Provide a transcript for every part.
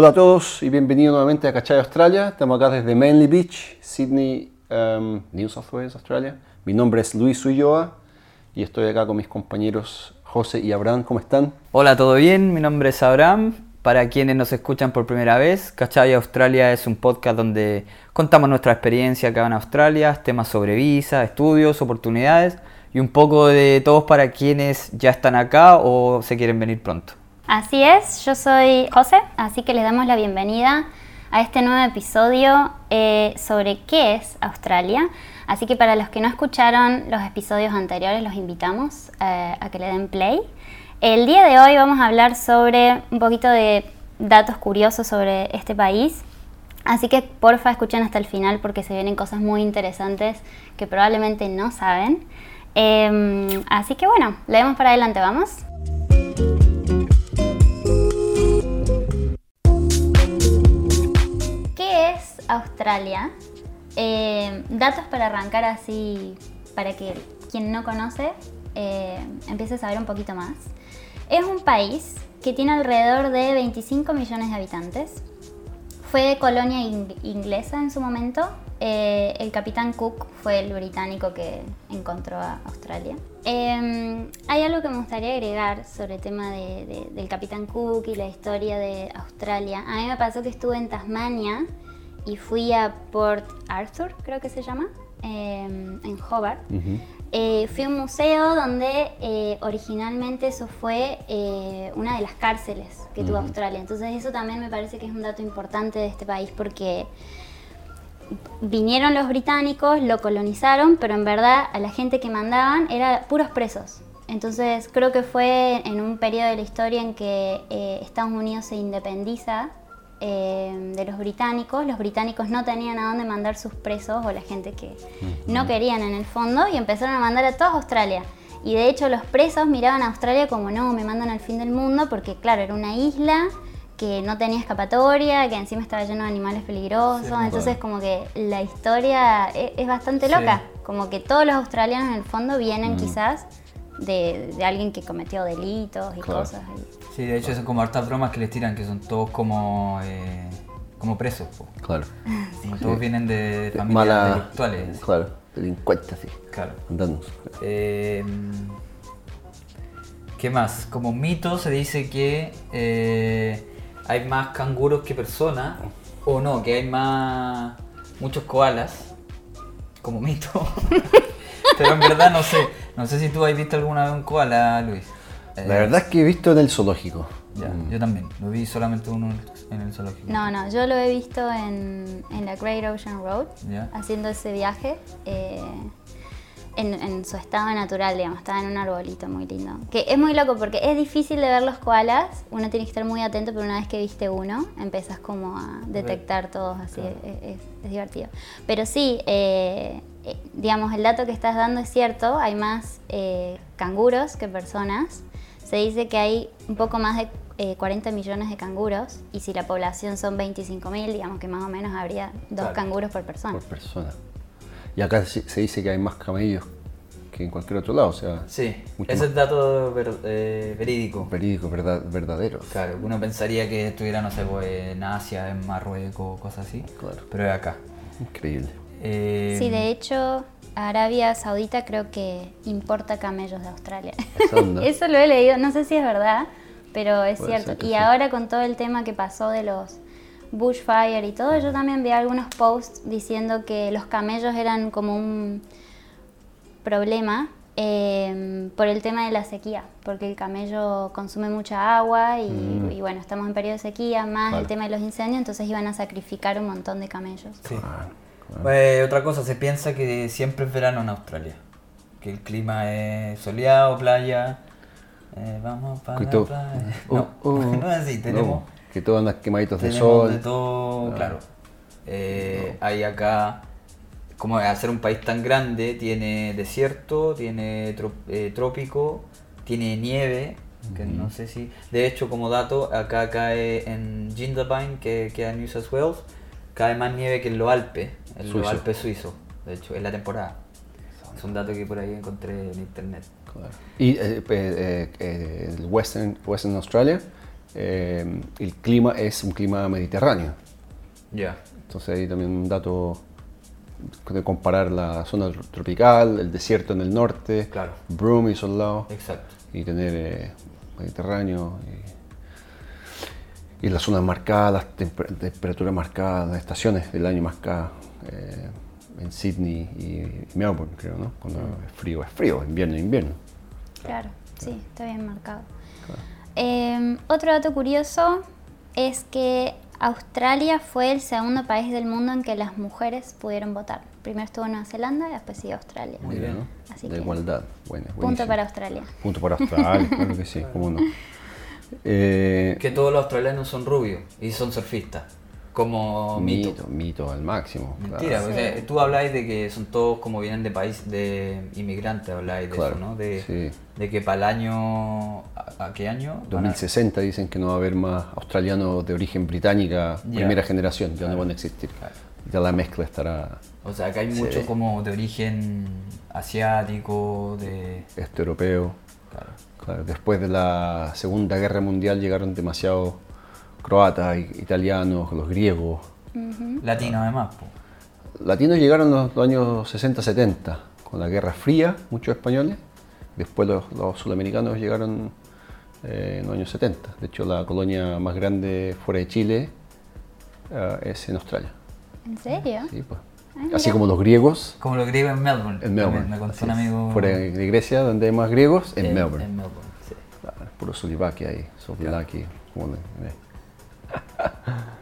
Hola a todos y bienvenidos nuevamente a Cachay Australia. Estamos acá desde Manly Beach, Sydney, um, New South Wales, Australia. Mi nombre es Luis Ulloa y estoy acá con mis compañeros José y Abraham. ¿Cómo están? Hola, ¿todo bien? Mi nombre es Abraham. Para quienes nos escuchan por primera vez, Cachay Australia es un podcast donde contamos nuestra experiencia acá en Australia, temas sobre visa, estudios, oportunidades y un poco de todos para quienes ya están acá o se quieren venir pronto. Así es, yo soy José, así que les damos la bienvenida a este nuevo episodio eh, sobre qué es Australia. Así que para los que no escucharon los episodios anteriores, los invitamos eh, a que le den play. El día de hoy vamos a hablar sobre un poquito de datos curiosos sobre este país. Así que porfa escuchen hasta el final porque se vienen cosas muy interesantes que probablemente no saben. Em, así que bueno, leemos para adelante, vamos. Australia? Eh, datos para arrancar así, para que quien no conoce eh, empiece a saber un poquito más. Es un país que tiene alrededor de 25 millones de habitantes. Fue colonia inglesa en su momento. Eh, el capitán Cook fue el británico que encontró a Australia. Em, hay algo que me gustaría agregar sobre el tema del capitán Cook y la historia de Australia. A mí me pasó que estuve en Tasmania y fui a Port Arthur, creo que se llama, em, en Hobart. Eh, fui a un museo donde eh, originalmente eso fue eh, una de las cárceles que tuvo Australia. Entonces eso también me parece que es un dato importante de este país porque vinieron los británicos, lo colonizaron, pero en verdad a la gente que mandaban era puros presos. Entonces creo que fue en un periodo de la historia en que Estados Unidos se independiza eh, de los británicos. Los británicos no tenían a dónde mandar sus presos o la gente que no querían en el fondo y empezaron a mandar a toda Australia. Y de hecho los presos miraban a Australia como no, me mandan al fin del mundo porque claro, era una isla que no tenía escapatoria, que encima estaba lleno de animales peligrosos. Entonces como que la historia e-, es, bastante loca. Como que todos los australianos en el fondo vienen quizás de, alguien que cometió delitos y cosas. Sí, de hecho son como hartas bromas que les tiran, que son todos como, eh, como presos. Claro. todos vienen de familias delictuales. Claro, delincuentes, sí. Claro. Eh, ¿Qué más? Como mito se dice que eh, hay más canguros que personas, o no, que hay más muchos koalas, como mito. Pero en verdad no sé. No sé si tú has visto alguna vez un koala, Luis. La verdad es que he visto en el zoológico. Ya, mm. Yo también, lo vi solamente uno en el zoológico. No, no, yo lo he visto en, en la Great Ocean Road, haciendo ese viaje. Eh, en, su estado natural, digamos, estaba en un arbolito muy lindo. Que es muy loco porque es difícil de ver los koalas, uno tiene que estar muy atento, pero una vez que viste uno, empezás como a detectar todos, así, es, divertido. Pero sí, eh, eh, digamos, el dato que estás dando es cierto, hay más canguros que personas se dice que hay un poco más de 40 eh, millones de canguros y si la población son 25 mil, digamos que más o menos habría dos canguros por persona. Por persona. Y acá se dice que hay más camellos que en cualquier otro lado, o sea... Sí, ese es dato eh, verídico. Verídico, verdad, verdadero. Claro, uno pensaría que estuviera, no sé, pues, en Asia, en Marruecos, cosas así, claro. pero es acá. Increíble. Eh, sí, de hecho, Arabia Saudita creo que importa camellos de Australia. Eso lo he leído, no sé si es verdad, pero es cierto. Y ahora con todo el tema que pasó de los bushfire y todo, yo también vi algunos posts diciendo que los camellos eran como un problema em, por el tema de la sequía, porque el camello consume mucha agua y, mm. bueno, estamos en periodo de sequía, más el tema de los incendios, entonces iban a sacrificar un montón de camellos. Sí. Pues, otra cosa, se piensa que siempre es verano en Australia. Que el clima es soleado, playa. Eh, vamos para la playa. Uh, no, no es así, tenemos. Que todos andan quemaditos de sol. de todo, claro. Eh, hay acá, como al ser un país tan grande, tiene desierto, tiene eh, trópico, tiene nieve, que no sé si... De hecho, como dato, acá cae en Jindabyne, que queda en New South Wales, cae más nieve que en los Alpes, en los Alpes suizos, de hecho, en la temporada. Es un dato que por ahí encontré en internet. ¿Y eh, eh, eh, el Western, Western Australia? Eh, el clima es un clima mediterráneo. Ya. Entonces ahí también un dato de comparar la zona tropical, el desierto en el norte, Claro. Broome y esos lados, Exacto. y tener eh, Mediterráneo y, y las zonas marcadas, las temper- temperaturas marcadas, las estaciones del año marcadas eh, en Sydney y, y Melbourne, creo, ¿no? Cuando es frío, es frío, invierno, invierno. Claro, sí, está bien marcado. Eh, otro dato curioso es que Australia fue el segundo país del mundo en que las mujeres pudieron votar. Primero estuvo Nueva Zelanda y después sí Australia. Muy bien. ¿no? Así La que- igualdad, bueno, Punto buenísimo. para Australia. Punto para Australia, claro que sí, cómo no. Eh, Que todos los australianos son rubios y son surfistas. Como mito. mito, mito al máximo. Mentira, claro. sea, tú habláis de que son todos como vienen de país de inmigrantes, habláis de Claro, eso, ¿no? De, sí. de que para el año. ¿A, a qué año? Van a- 2060 dicen que no va a haber más australianos de origen británica, Ya. primera generación, ya no Claro. van a existir. Claro. Ya la mezcla estará O sea, que hay Sí. mucho como de origen asiático, de. este europeo. Claro. Claro, después de la Segunda Guerra Mundial llegaron demasiados croatas, italianos, los griegos. Latino además, po. Latinos llegaron los, los años 60-70, con la Guerra Fría, muchos españoles. Después los, los sudamericanos llegaron eh, en los años 70. De hecho, la colonia más grande fuera de Chile eh, es en Australia. ¿En serio? Sí, pues. Ah. Así como los griegos Como lo griego en Melbourne. en Melbourne. Me, contó un amigo. Fuera de Grecia, donde hay más griegos, en, Melbourne. En Melbourne, sí. Claro, puro Solivaki ahí, Sovilaki. como le-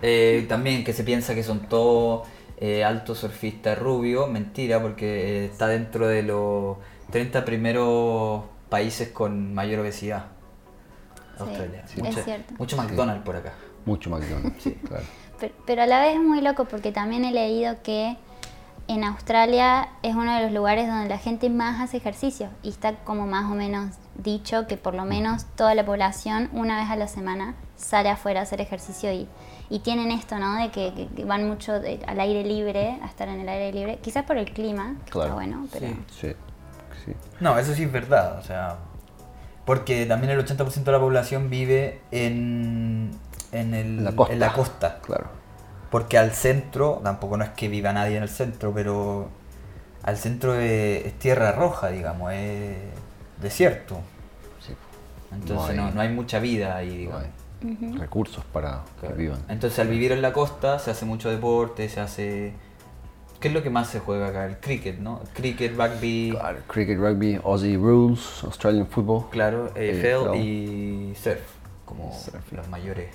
eh. También que se piensa que son todos eh, altos surfistas rubios, mentira, porque eh, está dentro de los 30 primeros países con mayor obesidad. Sí, Australia. sí. Mucho, es cierto. mucho McDonald's por acá. Mucho McDonald's, claro. Pero, pero a la vez es muy loco porque también he leído que en Australia es uno de los lugares donde la gente más hace ejercicio y está como más o menos dicho que por lo menos toda la población una vez a la semana sale afuera a hacer ejercicio y, y tienen esto, ¿no? De que, que- que van mucho de- al aire libre, a estar en el aire libre, quizás por el clima, que Claro. está bueno, pero... Sí. Sí, sí. No, eso sí es verdad, o sea, porque también el 80% de la población vive en, en, el- La costa. en la costa. Claro. Porque al centro, tampoco no es que viva nadie en el centro, pero al centro es, es tierra roja, digamos, es desierto. Sí. Entonces No no hay- no hay, mucha vida ahí, No recursos para que vivan. Entonces al vivir en la costa se hace mucho deporte, se hace... ¿Qué es lo que más se juega acá? El cricket, ¿no? Cricket, rugby, Claro, cricket, rugby, Aussie rules, Australian football. claro, AFL AFL. y surf, como Surf. los mayores.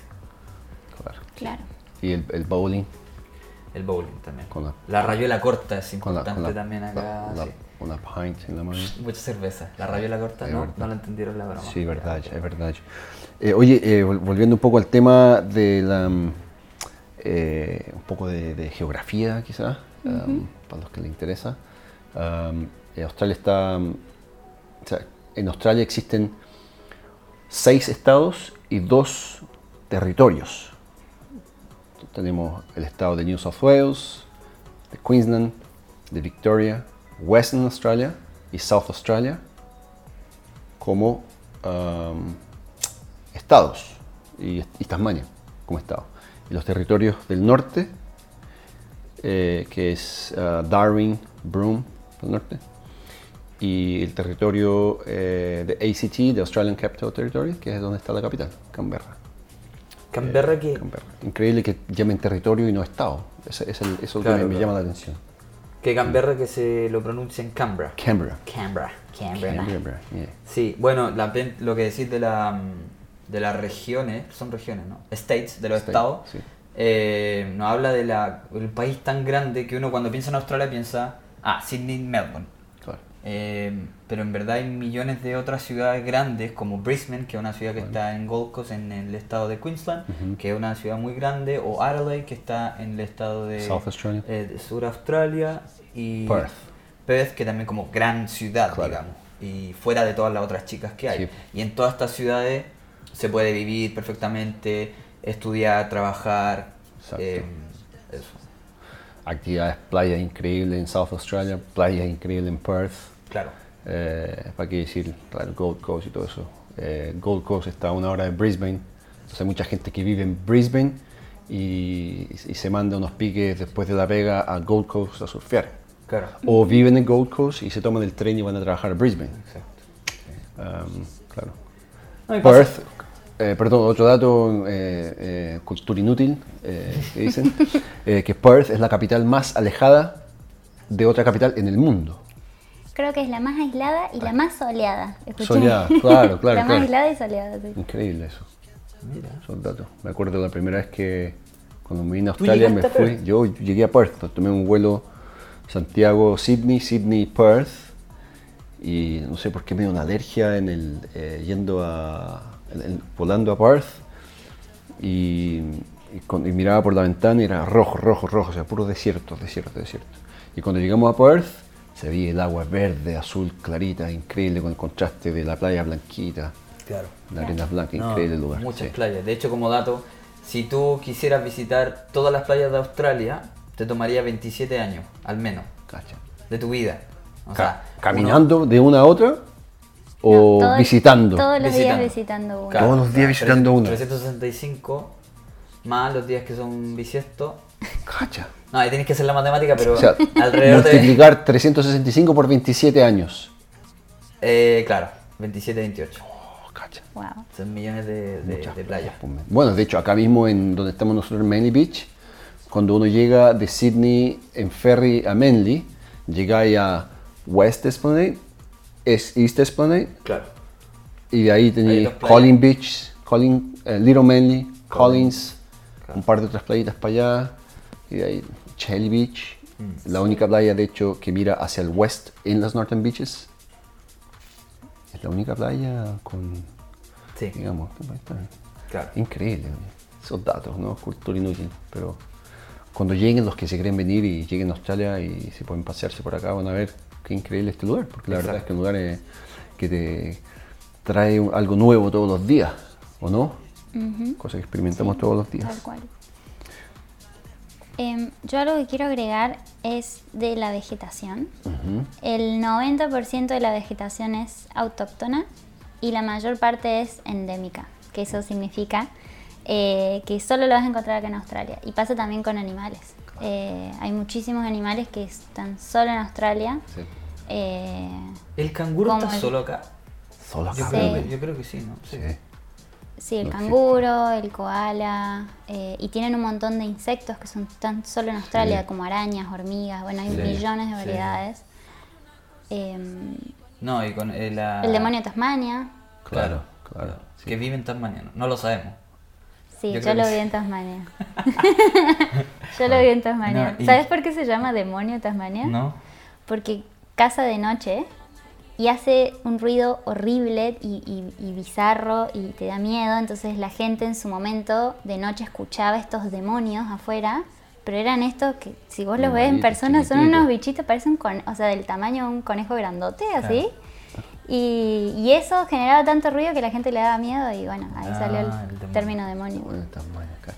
Claro. Claro. Y el, el bowling El bowling también. con la, La rayuela corta es con la, importante con la- también acá. la- la- sí. Una pint en la mano. Mucha cerveza. La rayuela corta, ¿no? No lo entendieron la broma. Sí, verdad, es verdad. Eh, oye, eh, vol- volviendo un poco al tema de la, mm, eh, un poco de, de geografía, quizás, um, para los que les interesa. Um, eh, Australia está, um, o sea, en Australia existen seis estados y dos territorios. Tenemos el estado de New South Wales, de Queensland, de Victoria, Western Australia y South Australia como um, estados y, y Tasmania como estado. Y los territorios del norte, eh, que es uh, Darwin, Broome, del norte, y el territorio eh, de ACT, de Australian Capital Territory, que es donde está la capital, Canberra. Canberra que... Canberra. Increíble que llamen territorio y no estado. Ese- es el- eso Claro, que me, me claro. llama la atención. Que Canberra que se lo pronuncia en Canberra. Canberra. Canberra. Canberra. Canberra, yeah. Sí, bueno, la lo que decís de, la, de las regiones, son regiones, ¿no? States, de los State, estados, sí. eh, nos habla del país tan grande que uno cuando piensa en Australia piensa, ah, Sydney, Melbourne. Eh, pero en verdad hay millones de otras ciudades grandes como Brisbane, que es una ciudad que está en Gold Coast, en el estado de Queensland, que es una ciudad muy grande, o Adelaide, que está en el estado de, South Australia. eh, de Sur Australia, y Perth. Perth, que también como gran ciudad, Claro. digamos, y fuera de todas las otras chicas que hay. Sí. Y en todas estas ciudades se puede vivir perfectamente, estudiar, trabajar, eh, eso. Actividades, playas increíbles en South Australia, playas increíbles en Perth. Claro. Eh, ¿Para qué decir? Claro, Gold Coast y todo eso. Eh, Gold Coast está a una hora de Brisbane, Entonces hay mucha gente que vive en Brisbane y, y se manda unos piques después de la pega a Gold Coast a surfear. Claro. O viven en Gold Coast y se toman el tren y van a trabajar a Brisbane. Exacto. Um, claro. No, Perth, eh, perdón, otro dato, eh, eh, cultura inútil, que dicen, que Perth es la capital más alejada de otra capital en el mundo. Creo que es la más aislada y la más soleada. Escuché. Soleada, claro, claro, la más claro. aislada y soleada, sí. Increíble eso, Mira. esos datos. Me acuerdo la primera vez que cuando me vine a ¿Tú Australia me fui, Perth? yo llegué a Perth, tomé un vuelo Santiago-Sydney, Sydney-Perth y no sé por qué me dio una alergia en el, eh, yendo a, en- en- volando a Perth y, y con- y miraba por la ventana y era rojo, rojo, rojo, o sea, puro desierto, desierto, desierto. Y cuando llegamos a Perth se veía el agua verde, azul, clarita, increíble con el contraste de la playa blanquita, Claro. la arena blanca, No, increíble lugar. Muchas sí. playas. De hecho, como dato, si tú quisieras visitar todas las playas de Australia, te tomaría 27 años, al menos, Cacha. de tu vida. O Ca- sea, ¿Caminando de una a otra o No, todo- visitando? Todos los días Visitando. Claro, Todos los días visitando una. 365 más los días que son bisiestos. Cacha. No, ahí tienes que hacer la matemática, pero O sea, alrededor de. multiplicar 365 por 27 años. Eh, claro, 27, 28. Oh, cacha. Wow. Son millones de, de, de playas. Bueno, de hecho, acá mismo en donde estamos nosotros en Manly Beach, cuando uno llega de Sydney en ferry a Manly, llegáis a West Esplanade, es East Esplanade, Claro. y de ahí tenéis. Collins Beach, Collin, eh, Little Manly, Collins, Claro. un par de otras playitas para allá, y de ahí Shelly Beach, Mm. la única playa de hecho que mira hacia el west en las Northern Beaches. Es la única playa con, Sí, digamos, claro. Increíble, esos datos, ¿no? Cultura inútil. Pero cuando lleguen los que se quieren venir y lleguen a Australia y se pueden pasearse por acá, van a ver qué increíble este lugar. Porque la verdad es Exacto. que es un lugar eh, que te trae algo nuevo todos los días, ¿o no? Ujú. Cosa que experimentamos todos los días. Tal cual. Em, yo algo que quiero agregar es de la vegetación. Ujú. El 90% de la vegetación es autóctona y la mayor parte es endémica, que eso significa eh, que solo lo vas a encontrar acá en Australia. Y pasa también con animales. Eh, hay muchísimos animales que están solo en Australia. Sí. eh, ¿El canguro está el- solo acá? Solo Yo, acá, creo, güey. que- yo creo que sí, ¿no? Sí. sí, el No, sí. canguro, el koala, eh, y tienen un montón de insectos que son tan solo en Australia, Sí. como arañas, hormigas, bueno, hay Sí. millones de Sí. variedades. Em, No, y con eh, la... el demonio de Tasmania, Claro, claro. sí. Que vive en Tasmania, ¿no? No lo sabemos. Sí, Yo lo vi sí. en Tasmania. yo lo vi en Tasmania. No, y- ¿Sabes por qué se llama demonio Tasmania? ¿No? Porque caza de noche y hace un ruido horrible y, y- y bizarro y te da miedo. Entonces la gente en su momento de noche escuchaba estos demonios afuera. Pero eran estos que, si vos los ves en persona, son unos bichitos, parecen, con, o sea, del tamaño de un conejo grandote, así. Y, y eso generaba tanto ruido que la gente le daba miedo y bueno, ahí Ah, salió el, el demonio. término demonio.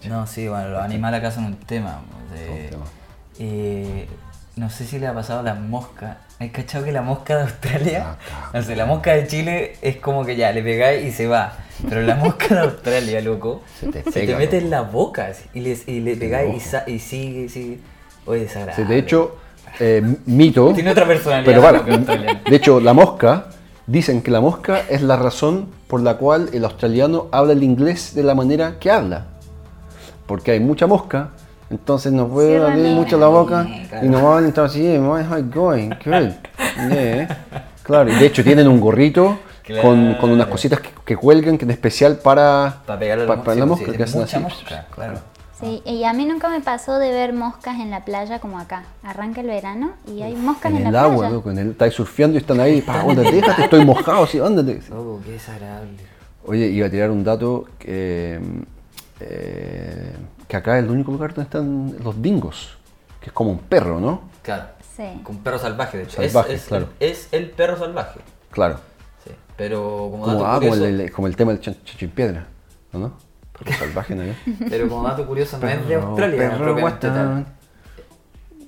No, sí, bueno, los animales acá son un tema. eh, no sé si le ha pasado a las moscas. ¿Has cachado que la mosca de Australia? Acá. No sé, la mosca de Chile es como que ya, le pegáis y se va. Pero la mosca de Australia, loco, Se te se te pega, mete loco. en la boca así, y, le- y le pegáis y, y sigue, sigue. Oye, desagradable. de hecho, eh, mito. Tiene otra personalidad. Pero la para, mosca de hecho, la mosca, dicen que la mosca es la razón por la cual el australiano habla el inglés de la manera que habla. Porque hay mucha mosca, entonces no puede abrir mucho la boca Claro. y no van a entrar así, "Hey, how you going? Good. Yeah". Claro, y de hecho tienen un gorrito con, con unas Claro. cositas que, que cuelgan, que es especial para, Para pegarle pa- la para la mosca. sí, que hacen así. mosca, claro. Sí, y a mí nunca me pasó de ver moscas en la playa como acá. Arranca el verano y hay moscas en, En la el agua, playa. loco, en el, estáis surfeando y están ahí, pa, ándate, déjate, estoy mojado, sí, ándate. Oh, qué desagradable. Oye, iba a tirar un dato que, eh, que acá es el único lugar donde están los dingos, que es como un perro, ¿no? Claro. Sí. Con perro salvaje, de hecho. Salvaje, es, es- claro. es el perro salvaje. Claro. Sí. Pero como Como, dato ah, como, el, el- como el tema del chan- chancho en piedra, ¿o no? Porque salvaje, ¿no? pero como dato curioso no es de Australia, perro.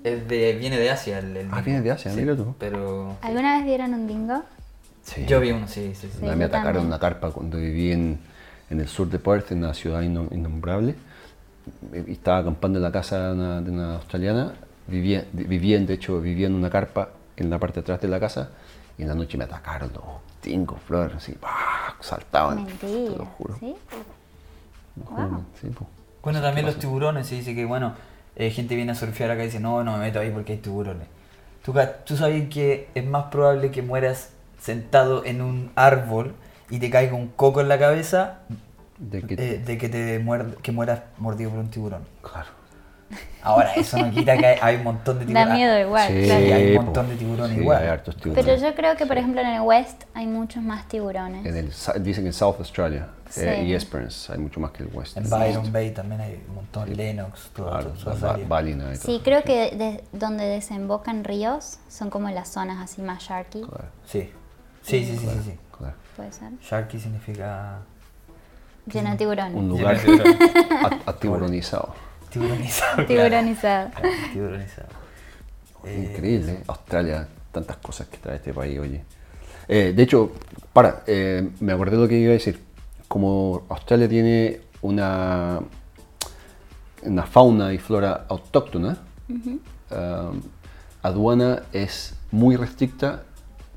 Es de, viene de Asia el, el Ah, viene de Asia, mira tú. Pero ¿Alguna vez vieron un dingo? Sí. yo vi uno, sí, sí, sí. Sí. Me atacaron también. una carpa cuando viví en, en el sur de Perth, en una ciudad innom- innombrable. Eh, Estaba acampando en la casa de una, de una australiana. Vivía, vivían, de hecho, vivía en una carpa en la parte de atrás de la casa. Y en la noche me atacaron los cinco flores, así, ¡pah! saltaban. Te Mentira. lo juro. ¿Sí? Lo juro, Wow. sí. Bueno, también los tiburones, se dice que, bueno, eh, gente viene a surfear acá y dice, no, no me meto ahí porque hay tiburones. ¿Tú, tú sabes que es más probable que mueras sentado en un árbol y te caiga un coco en la cabeza De que, eh, de que te muer- que mueras mordido por un tiburón? claro. Ahora, eso no quita que hay, hay un montón de Da tiburones. miedo igual, Sí, claro. hay un montón de tiburones Sí, igual. hay hartos tiburones. Pero yo creo que, por ejemplo, en el West hay muchos más tiburones. En el, dicen en South Australia Sí. eh, y Esperance hay mucho más que el West. En Byron Bay también hay un montón, Lennox, todo, Claro, todas esas Ba- áreas. Ballina y todo. Sí, creo que de- donde desembocan ríos son como las zonas así más sharky. Claro, Sí, sí, sí, sí, sí, sí. claro. Puede ser. Sharky significa Lleno de tiburones. Un lugar atiburonizado. tiburonizado. Tiburonizado. Claro, tiburonizado. Eh, Increíble, ¿eh? Australia, tantas cosas que trae este país, oye. Eh, de hecho, para, eh, me acordé de lo que iba a decir. Como Australia tiene una, una fauna y flora autóctona, um, aduana es muy restricta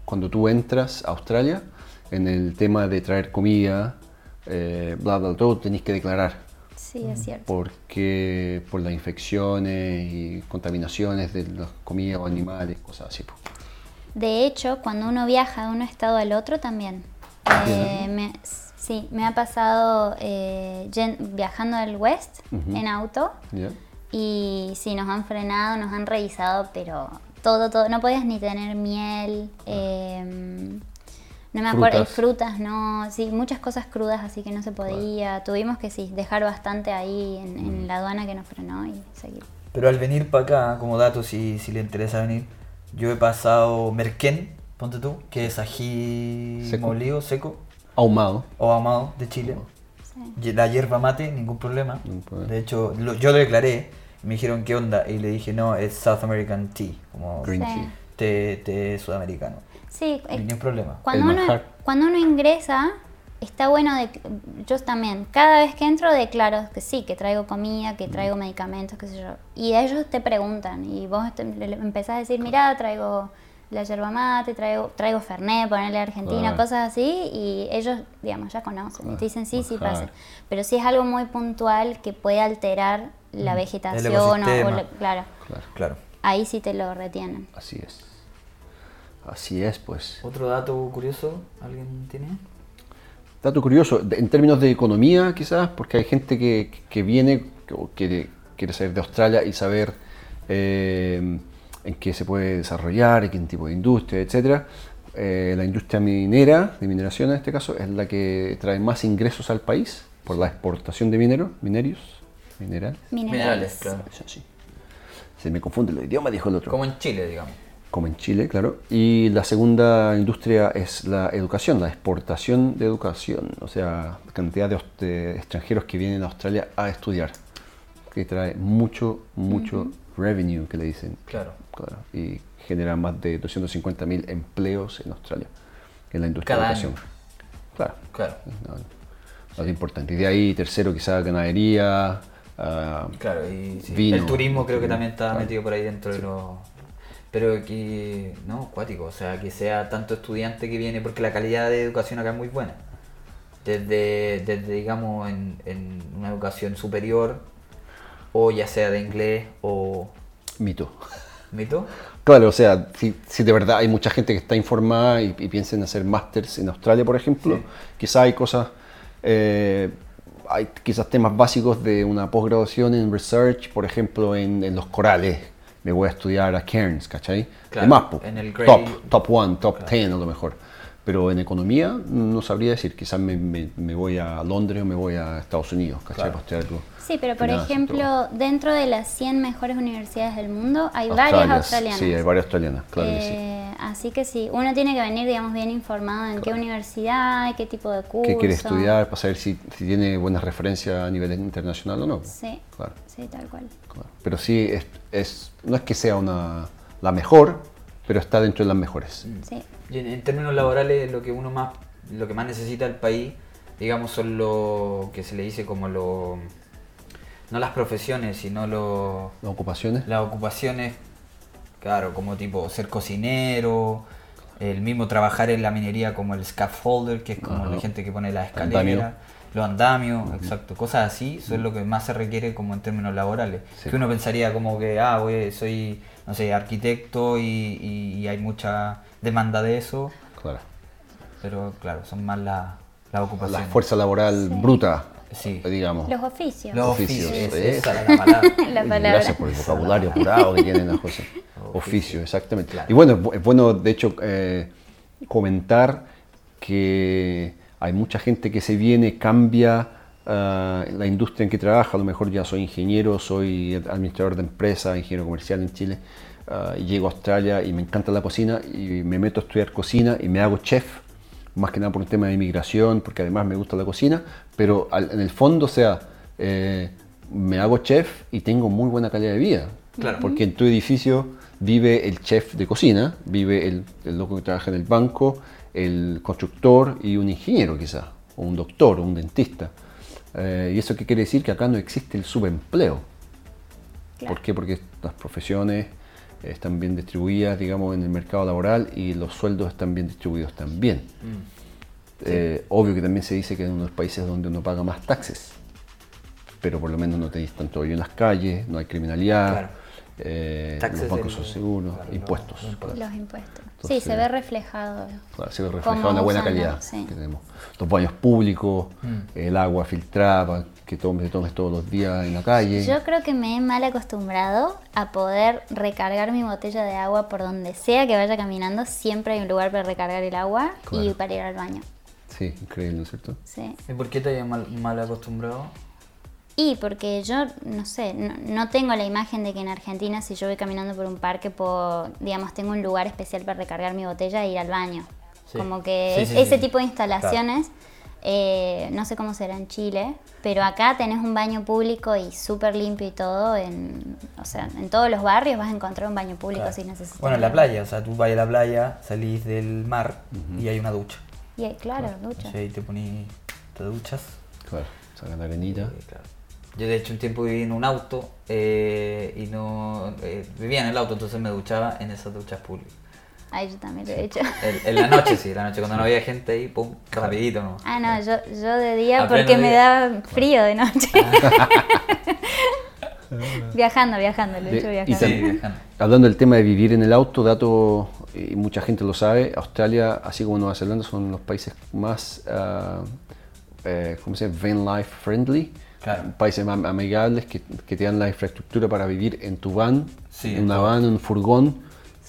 cuando tú entras a Australia en el tema de traer comida, eh, bla, bla, todo tenés que declarar Sí, es cierto. porque por las infecciones y contaminaciones de las comidas o animales, cosas así. De hecho, cuando uno viaja de un estado al otro también. Eh, me- sí, me ha pasado eh, viajando al West en auto ¿Ya? y sí, nos han frenado, nos han revisado, pero todo, todo. No podías ni tener miel, eh, no me acuerdo, Frutas. frutas, no, sí, muchas cosas crudas, así que no se podía. Tuvimos que sí, dejar bastante ahí en, en la aduana que nos frenó y seguir. Pero al venir para acá, como dato, si, si le interesa venir, yo he pasado merquén, ponte tú, que es ají Seco. molido, seco, Ahumado. o amado de Chile. Sí. La hierba mate, ningún problema. Ningún problema. De hecho, lo- yo lo declaré, me dijeron qué onda, y le dije, no, es South American Tea, como Green Sí. tea. té, té sudamericano. Sí, eh, Ningún problema. Cuando uno, cuando uno ingresa, está bueno, de, yo también, cada vez que entro declaro que sí, que traigo comida, que traigo medicamentos, qué sé yo. Y ellos te preguntan y vos te- empezás a decir, mira, traigo la yerba mate, traigo, traigo Fernet, ponerle Argentina, Claro. cosas así, y ellos, digamos, ya conocen, y te dicen sí, sí, pasa. Pero si es algo muy puntual que puede alterar la vegetación, o, o claro, Claro, Claro. ahí sí te lo retienen. así es. Así es, pues. Otro dato curioso, ¿alguien tiene? Dato curioso, en términos de economía quizás, porque hay gente que, que viene que- o quiere, quiere salir de Australia y saber eh, en qué se puede desarrollar, en qué tipo de industria, etc. la industria minera, de mineración en este caso, es la que trae más ingresos al país por la exportación de minero, minerios, minerales. Minerales. claro. Sí. Se me confunde los idiomas, dijo el otro. Como en Chile, digamos. Como en Chile, claro. Y la segunda industria es la educación, la exportación de educación, o sea, cantidad de, de extranjeros que vienen a Australia a estudiar, que trae mucho, mucho revenue, que le dicen. Claro. Claro, y genera más de 250.000 empleos en Australia, en la industria Cada de educación. año. Claro, Claro. no, no, es importante. Y de ahí, tercero, quizá ganadería, ah, Claro, y sí, Vino. el turismo creo que también está Claro. metido por ahí dentro de los... Pero que, no, cuático, o sea, que sea tanto estudiante que viene, porque la calidad de educación acá es muy buena. Desde, desde digamos, en, en una educación superior, o ya sea de inglés o mito. mito. Claro, o sea, si, si de verdad hay mucha gente que está informada y, y piensa en hacer másters en Australia, por ejemplo, Sí. quizás hay cosas, eh, hay quizás temas básicos de una posgraduación en research, por ejemplo, en, en los corales. Me voy a estudiar a Cairns, ¿cachai? Claro, de más, po. en el Grey- top, top one, top ten a lo mejor. Pero en economía no sabría decir, quizás me, me- me voy a Londres o me voy a Estados Unidos, ¿cachai? Claro. Para estudiar algo. Sí, pero por ejemplo, dentro de las 100 mejores universidades del mundo hay varias australianas. Sí, hay varias australianas, claro que sí. Así que sí, uno tiene que venir, digamos, bien informado en qué universidad, qué tipo de curso. qué quiere estudiar, para saber si, si tiene buenas referencias a nivel internacional o no. Sí, Claro, sí, tal cual. claro. Pero sí, es, es- no es que sea una, la mejor, pero está dentro de las mejores. Sí. Y en, en términos laborales, lo que uno más, lo que más necesita el país digamos, son lo que se le dice como lo... No las profesiones, sino lo, Las ocupaciones. las ocupaciones, claro, como tipo ser cocinero, el mismo trabajar en la minería como el scaffolder, que es como Ajá. la gente que pone la Andamio. escalera, los andamios, exacto, cosas así, son lo que más se requiere como en términos laborales. Sí. Que uno pensaría como que, ah, voy- soy, no sé, arquitecto y, y- y hay mucha demanda de eso, Claro. pero claro, son más la- las La ocupaciones. fuerza laboral bruta, Sí. digamos. Los oficios. Los Oficios, oficios, eh. esa era la palabra. La Uy, palabra. Gracias por el vocabulario curado que tienen las cosas. Oficio. Exactamente. Claro. Y bueno, es bu- es bueno, de hecho, eh, comentar que hay mucha gente que se viene, cambia ah, la industria en que trabaja. A lo mejor ya soy ingeniero, soy administrador de empresa, ingeniero comercial en Chile. y llego a Australia y me encanta la cocina y me meto a estudiar cocina y me hago chef más que nada por un tema de inmigración, porque además me gusta la cocina, pero al- en el fondo, o sea, eh, me hago chef y tengo muy buena calidad de vida. Claro. Porque en tu edificio vive el chef de cocina, vive el, el loco que trabaja en el banco, el constructor y un ingeniero quizás, o un doctor, o un dentista. Eh, ¿Y eso qué quiere decir? Que acá no existe el subempleo. Claro. ¿Por qué? Porque las profesiones están bien distribuidas, digamos, en el mercado laboral y los sueldos están bien distribuidos también. Eh, obvio que también se dice que en unos países donde uno paga más taxes, pero por lo menos no tenéis tanto hoyo en las calles, no hay criminalidad, Claro. eh, Taxes los bancos son seguros, claro, impuestos. los impuestos. Los impuestos. Entonces- sí, se ve reflejado. Claro, se ve reflejado Cómo en la buena calidad que tenemos. Los baños públicos, Mm. el agua filtrada, que tomes, tomes todos los días en la calle. Yo creo que me he mal acostumbrado a poder recargar mi botella de agua por donde sea que vaya caminando. Siempre hay un lugar para recargar el agua y para ir al baño. Sí, increíble, ¿no es cierto? Sí. ¿Y por qué te hayas mal, mal acostumbrado? Y porque yo, no sé, no, no tengo la imagen de que en Argentina si yo voy caminando por un parque, puedo, digamos, tengo un lugar especial para recargar mi botella e ir al baño. Sí. Como que Sí, es- sí, ese sí. tipo de instalaciones, eh, no sé cómo será en Chile, pero acá tenés un baño público y súper limpio y todo. En, o sea, en todos los barrios vas a encontrar un baño público Claro. si necesitas. Bueno, en la playa, o sea, tú vas a la playa, salís del mar y hay una ducha. Y hay- claro, ducha. Entonces ahí te ponís, te duchas. Claro, sacan la arenita. Eh, claro. Yo de hecho un tiempo viví en un auto eh, y no eh, vivía en el auto, entonces me duchaba en esas duchas públicas. Ay, yo también lo he hecho. En, en la noche sí, la noche cuando no había gente ahí, pum, rapidito, ¿no? Ah, no, yo, yo de día porque me día. da frío de noche. viajando, viajando, lo he hecho De- y viajando. Sí, también- viajando. Hablando del tema de vivir en el auto, dato, y mucha gente lo sabe, Australia, así como Nueva Zelanda, son los países más, ah, eh, ¿cómo se llama? Van life friendly. Claro. Países más amigables que, que te dan la infraestructura para vivir en tu van, Sí, en en una van, en un furgón,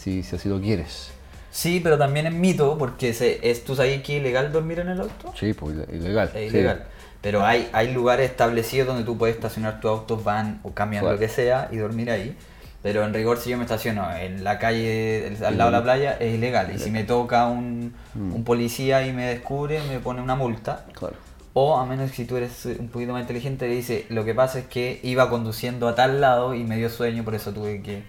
si, si así lo quieres. Sí, pero también es mito, porque se, es, ¿tú sabes que es ilegal dormir en el auto? Sí, pues ile- ilegal. Es sí. ilegal. Pero hay, hay lugares establecidos donde tú puedes estacionar tu auto, van o cambian Claro. lo que sea y dormir ahí. Pero en rigor, si yo me estaciono en la calle el- al lado de la playa, es ilegal. Y si me toca un, Mm. un policía y me descubre, me pone una multa. Claro. O a menos que si tú eres un poquito más inteligente, le dice, lo que pasa es que iba conduciendo a tal lado y me dio sueño, por eso tuve que...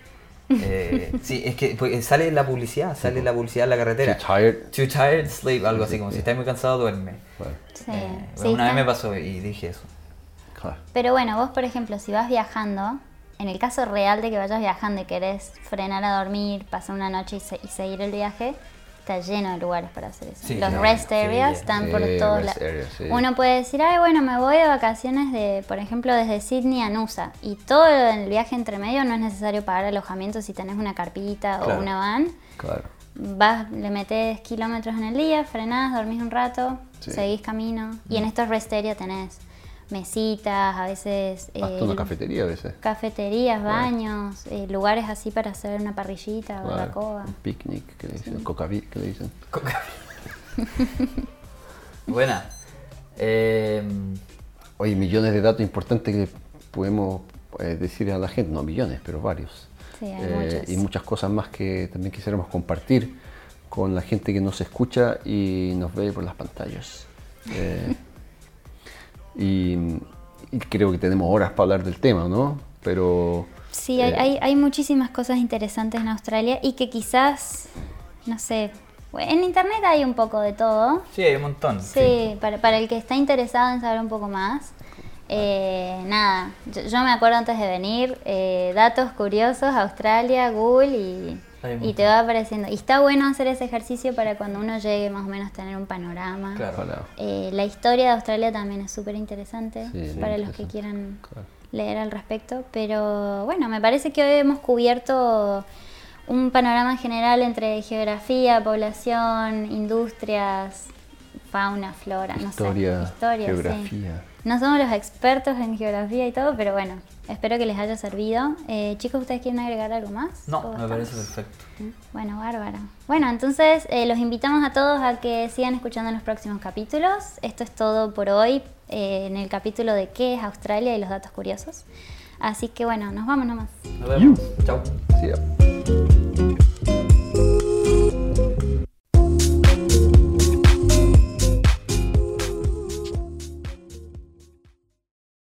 eh, sí, es que pues, sale la publicidad, sale la publicidad en la carretera. Too tired. Too tired, sleep, algo así, como si estás muy cansado, duerme. Claro. Sí, Eh, sí, una vez me pasó y dije eso. Claro. Pero bueno, vos por ejemplo, si vas viajando, en el caso real de que vayas viajando y querés frenar a dormir, pasar una noche y, se- y seguir el viaje, está lleno de lugares para hacer eso. Sí, Los sí, rest areas sí. están por Sí, todos rest lados. areas, sí. Uno puede decir, ay, bueno, me voy de vacaciones de, por ejemplo, desde Sydney a Nusa. Y todo el viaje entre medio no es necesario pagar alojamiento si tenés una carpita Claro. o una van. Claro. Vas, le metes kilómetros en el día, frenás, dormís un rato, Sí. seguís camino. Y en estos rest area tenés mesitas, a veces Hasta eh, una cafetería a veces. cafeterías, baños, eh, lugares así para hacer una parrillita, Claro. barbacoa. Un picnic, que le dicen, cocaví, que le dicen. Coca. Buena. Eh, Oye, millones de datos importantes que podemos eh, decir a la gente, no millones, pero varios. Sí, hay Eh, muchos. y muchas cosas más que también quisiéramos compartir con la gente que nos escucha y nos ve por las pantallas. Y, y creo que tenemos horas para hablar del tema, ¿no? Pero Sí, hay, eh, hay, hay muchísimas cosas interesantes en Australia y que quizás, no sé, en internet hay un poco de todo. Sí, hay un montón. Sí, Para, para el que está interesado en saber un poco más. Eh, nada, yo, yo me acuerdo antes de venir, eh, datos curiosos, Australia, Google y, y te va apareciendo. Y está bueno hacer ese ejercicio para cuando uno llegue más o menos tener un panorama. Claro. Eh, la historia de Australia también es súper interesante Sí, para los que quieran Claro. leer al respecto. Pero bueno, me parece que hoy hemos cubierto un panorama general entre geografía, población, industrias, fauna, flora, no Historia, sé. Historia, sí. No somos los expertos en geografía y todo, pero bueno, espero que les haya servido. Eh, chicos, ¿ustedes quieren agregar algo más? No, ¿O me estamos? parece perfecto. Bueno, bárbaro. Bueno, entonces eh, los invitamos a todos a que sigan escuchando en los próximos capítulos. Esto es todo por hoy eh, en el capítulo de qué es Australia y los datos curiosos. Así que bueno, nos vamos nomás. Nos vemos. Chao.